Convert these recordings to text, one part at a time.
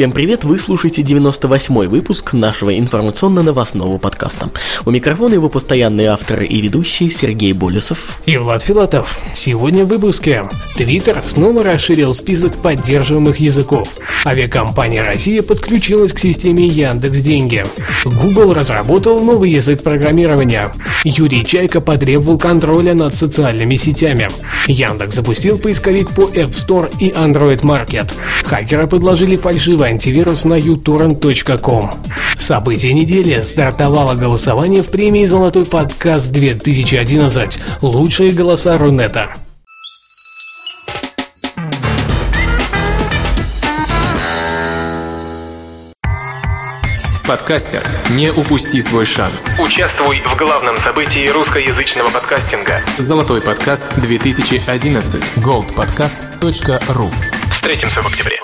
Всем привет, вы слушаете 98-й выпуск нашего информационно-новостного подкаста. У микрофона его постоянные авторы и ведущие Сергей Болесов и Влад Филатов. Сегодня в выпуске. Твиттер снова расширил список поддерживаемых языков. Авиакомпания «Россия» подключилась к системе Яндекс Деньги. Google разработал новый язык программирования. Юрий Чайка потребовал контроля над социальными сетями. Яндекс запустил поисковик по App Store и Android Market. Хакеры подложили фальшивый антивирус на utorrent.com. События недели. Стартовало голосование в премии «Золотой подкаст 2011». Лучшие голоса Рунета. Подкастер, не упусти свой шанс. Участвуй в главном событии русскоязычного подкастинга. Золотой подкаст 2011. goldpodcast.ru Встретимся в октябре.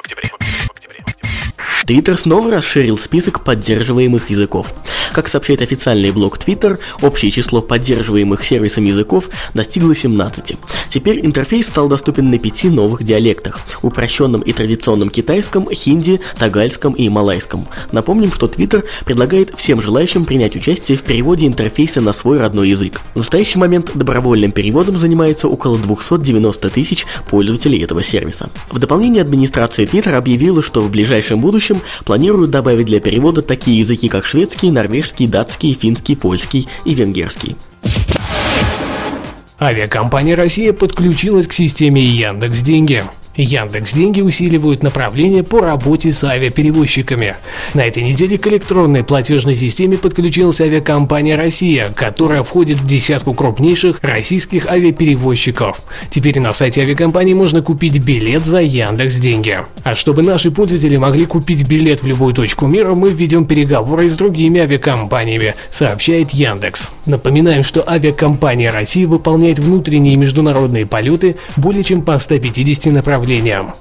Твиттер снова расширил список поддерживаемых языков. Как сообщает официальный блог Twitter, общее число поддерживаемых сервисом языков достигло 17. Теперь интерфейс стал доступен на пяти новых диалектах – упрощенном и традиционном китайском, хинди, тагальском и малайском. Напомним, что Twitter предлагает всем желающим принять участие в переводе интерфейса на свой родной язык. В настоящий момент добровольным переводом занимается около 290 тысяч пользователей этого сервиса. В дополнение администрация Twitter объявила, что в ближайшем будущем планируют добавить для перевода такие языки, как шведский, норвежский, датский, финский, польский и венгерский. Авиакомпания «Россия» подключилась к системе Яндекс Деньги. Яндекс Деньги усиливают направление по работе с авиаперевозчиками. На этой неделе к электронной платежной системе подключилась авиакомпания «Россия», которая входит в десятку крупнейших российских авиаперевозчиков. Теперь на сайте авиакомпании можно купить билет за Яндекс Деньги. А чтобы наши пользователи могли купить билет в любую точку мира, мы ведем переговоры с другими авиакомпаниями, сообщает Яндекс. Напоминаем, что авиакомпания «Россия» выполняет внутренние и международные полеты более чем по 150 направлениям направлениям.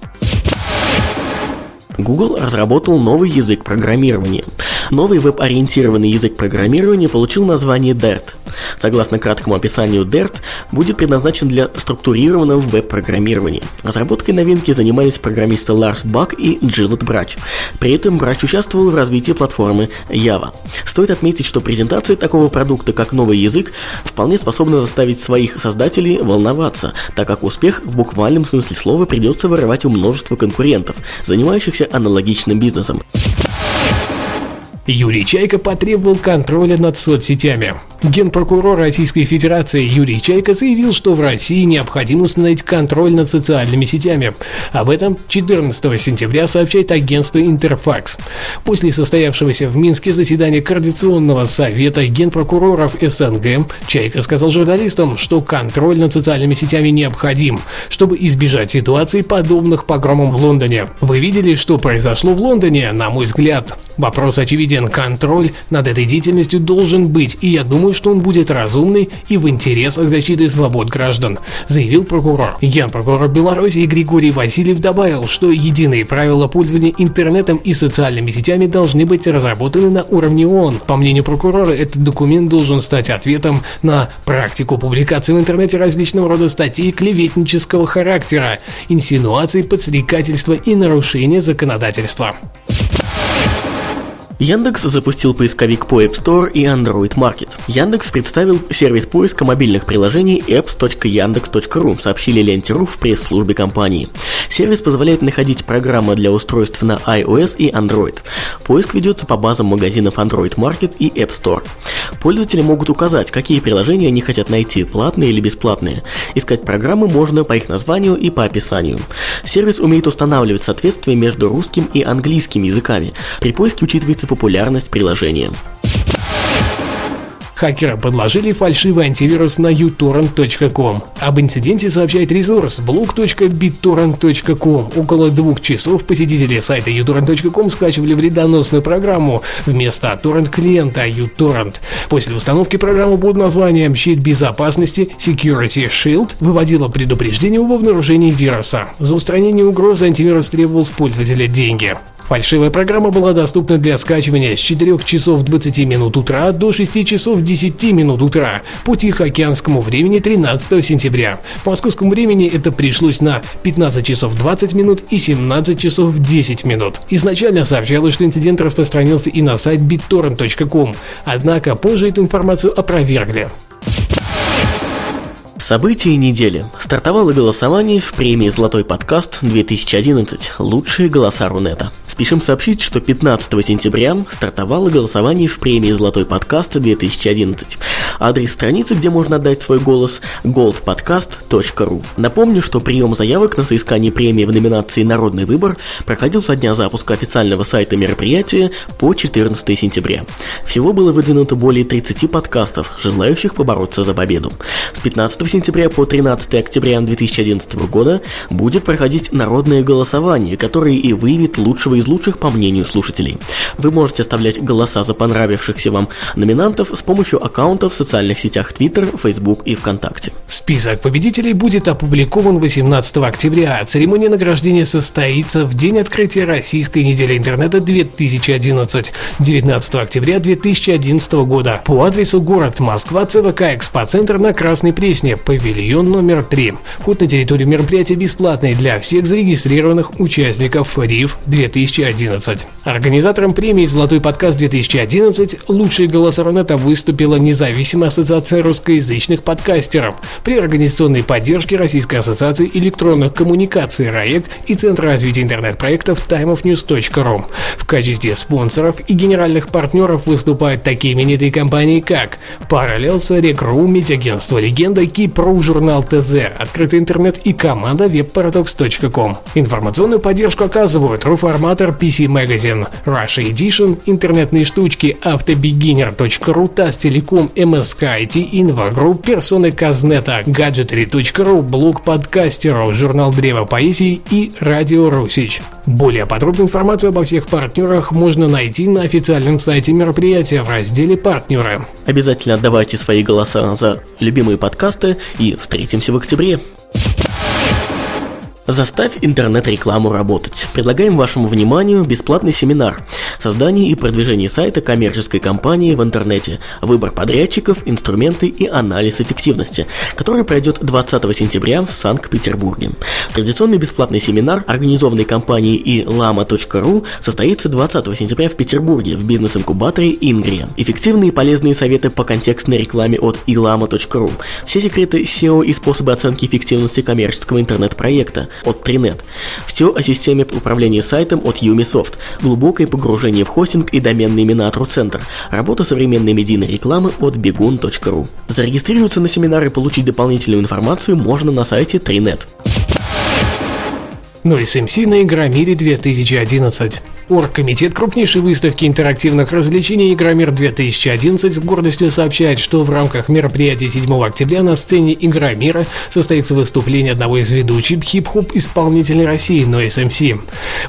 Google разработал новый язык программирования. Новый веб-ориентированный язык программирования получил название DART. Согласно краткому описанию, DART будет предназначен для структурированного веб-программирования. Разработкой новинки занимались программисты Ларс Бак и Джилет Брач. При этом Брач участвовал в развитии платформы Java. Стоит отметить, что презентация такого продукта, как новый язык, вполне способна заставить своих создателей волноваться, так как успех в буквальном смысле слова придется вырывать у множества конкурентов, занимающихся аналогичным бизнесом. Юрий Чайка потребовал контроля над соцсетями. Генпрокурор Российской Федерации Юрий Чайка заявил, что в России необходимо установить контроль над социальными сетями. Об этом 14 сентября сообщает агентство Интерфакс. После состоявшегося в Минске заседания Координационного совета генпрокуроров СНГ, Чайка сказал журналистам, что контроль над социальными сетями необходим, чтобы избежать ситуаций, подобных погромам в Лондоне. Вы видели, что произошло в Лондоне? На мой взгляд, вопрос очевиден. Контроль над этой деятельностью должен быть, и я думаю, что он будет разумный и в интересах защиты свобод граждан, заявил прокурор. Генпрокурор Беларуси Григорий Васильев добавил, что единые правила пользования интернетом и социальными сетями должны быть разработаны на уровне ООН. По мнению прокурора, этот документ должен стать ответом на практику публикации в интернете различного рода статей клеветнического характера, инсинуаций, подстрекательства и нарушения законодательства. Яндекс запустил поисковик по App Store и Android Market. Яндекс представил сервис поиска мобильных приложений apps.yandex.ru, сообщили Ленте.ру в пресс-службе компании. Сервис позволяет находить программы для устройств на iOS и Android. Поиск ведется по базам магазинов Android Market и App Store. Пользователи могут указать, какие приложения они хотят найти, платные или бесплатные. Искать программы можно по их названию и по описанию. Сервис умеет устанавливать соответствие между русским и английским языками. При поиске учитывается популярность приложения. Хакеры подложили фальшивый антивирус на utorrent.com. Об инциденте сообщает ресурс blog.bittorrent.com. Около двух часов посетители сайта utorrent.com скачивали вредоносную программу вместо торрент-клиента uTorrent. После установки программы под названием «Щит безопасности» Security Shield выводила предупреждение об обнаружении вируса. За устранение угрозы антивирус требовал с пользователя деньги. Фальшивая программа была доступна для скачивания с 4 часов 20 минут утра до 6 часов 10 минут утра по Тихоокеанскому времени 13 сентября. По московскому времени это пришлось на 15 часов 20 минут и 17 часов 10 минут. Изначально сообщалось, что инцидент распространился и на сайт bittorrent.com, однако позже эту информацию опровергли. События недели. Стартовало голосование в премии «Золотой подкаст 2011. Лучшие голоса Рунета». Спешим сообщить, что 15 сентября стартовало голосование в премии «Золотой подкаст 2011». Адрес страницы, где можно отдать свой голос – goldpodcast.ru. Напомню, что прием заявок на соискание премии в номинации «Народный выбор» проходил со дня запуска официального сайта мероприятия по 14 сентября. Всего было выдвинуто более 30 подкастов, желающих побороться за победу. С 15 сентября по 13 октября 2011 года будет проходить народное голосование, которое и выявит лучшего из лучших по мнению слушателей. Вы можете оставлять голоса за понравившихся вам номинантов с помощью аккаунтов в социальных сетях Twitter, Facebook и ВКонтакте. Список победителей будет опубликован 18 октября, церемония награждения состоится в день открытия Российской недели интернета 2011, 19 октября 2011 года по адресу город Москва, ЦВК Экспоцентр на Красной Пресне, павильон номер 3. Вход на территорию мероприятия бесплатный для всех зарегистрированных участников РИФ 2011. Организатором премии «Золотой подкаст 2011» лучшие голоса Рунета выступила независимая ассоциация русскоязычных подкастеров при организационной поддержке Российской ассоциации электронных коммуникаций РАЭК и Центра развития интернет-проектов timeofnews.ru. В качестве спонсоров и генеральных партнеров выступают такие именитые компании, как Parallels, Рекру, Медиагентство Легенда, Кипру, журнал ТЗ, Открытый интернет и команда webparadox.com. Информационную поддержку оказывают Руформатор PC Magazine, Russia Edition, интернетные штучки, автобегинер.ру, ТАСС Телеком, МСК IT, Инвагрупп, персоны Казнета, Gadgetry.ru, блог подкастеров, журнал Древо Поэзии и Радио Русич. Более подробную информацию обо всех партнерах можно найти на официальном сайте мероприятия в разделе «Партнеры». Обязательно отдавайте свои голоса за любимые подкасты и встретимся в октябре. Заставь интернет-рекламу работать. Предлагаем вашему вниманию бесплатный семинар «Создание и продвижение сайта коммерческой компании в интернете. Выбор подрядчиков, инструменты и анализ эффективности», который пройдет 20 сентября в Санкт-Петербурге. Традиционный бесплатный семинар, организованный компанией и lama.ru, состоится 20 сентября в Петербурге в бизнес-инкубаторе Ингрия. Эффективные и полезные советы по контекстной рекламе от ilama.ru. Все секреты SEO и способы оценки эффективности коммерческого интернет-проекта от Trinet. Все о системе управления сайтом от Umisoft, глубокое погружение в хостинг и доменные имена от RuCenter, работа современной медийной рекламы от begun.ru. Зарегистрироваться на семинар и получить дополнительную информацию можно на сайте Trinet. Но SMC на Игромире 2011. Оргкомитет крупнейшей выставки интерактивных развлечений Игромир 2011 с гордостью сообщает, что в рамках мероприятия 7 октября на сцене Игромира состоится выступление одного из ведущих хип-хоп исполнителей России Noise MC.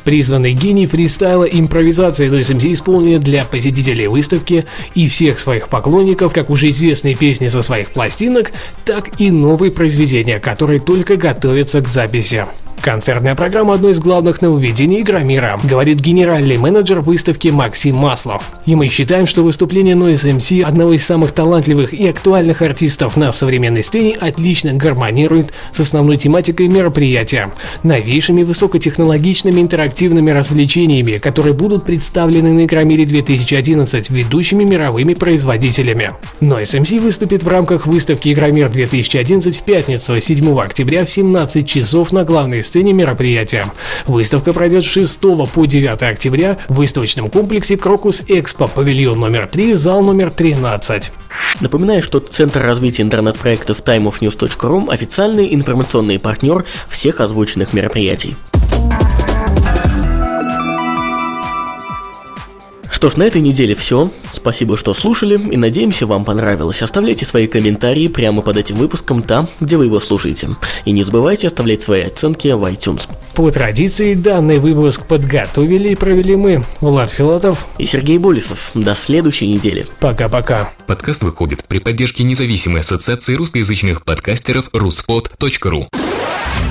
Призванный гений фристайла и импровизации Noise MC исполнит для посетителей выставки и всех своих поклонников как уже известные песни со своих пластинок, так и новые произведения, которые только готовятся к записи. Концертная программа – одно из главных нововведений Игромира, говорит генеральный менеджер выставки Максим Маслов. И мы считаем, что выступление Noise MC, одного из самых талантливых и актуальных артистов на современной сцене, отлично гармонирует с основной тематикой мероприятия – новейшими высокотехнологичными интерактивными развлечениями, которые будут представлены на Игромире 2011 ведущими мировыми производителями. Noise MC выступит в рамках выставки Игромир 2011 в пятницу 7 октября в 17 часов на главной сцене мероприятия. Выставка пройдет с 6 по 9 октября в выставочном комплексе Крокус Экспо, павильон номер 3, зал номер 13. Напоминаю, что Центр развития интернет-проектов timeofnews.ru официальный информационный партнер всех озвученных мероприятий. Что ж, на этой неделе все. Спасибо, что слушали, и надеемся, вам понравилось. Оставляйте свои комментарии прямо под этим выпуском там, где вы его слушаете. И не забывайте оставлять свои оценки в iTunes. По традиции, данный выпуск подготовили и провели мы, Влад Филатов и Сергей Болесов. До следующей недели. Пока-пока. Подкаст выходит при поддержке независимой ассоциации русскоязычных подкастеров ruspod.ru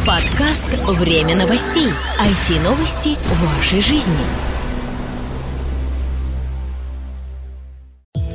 Подкаст «Время новостей». IT-новости вашей жизни.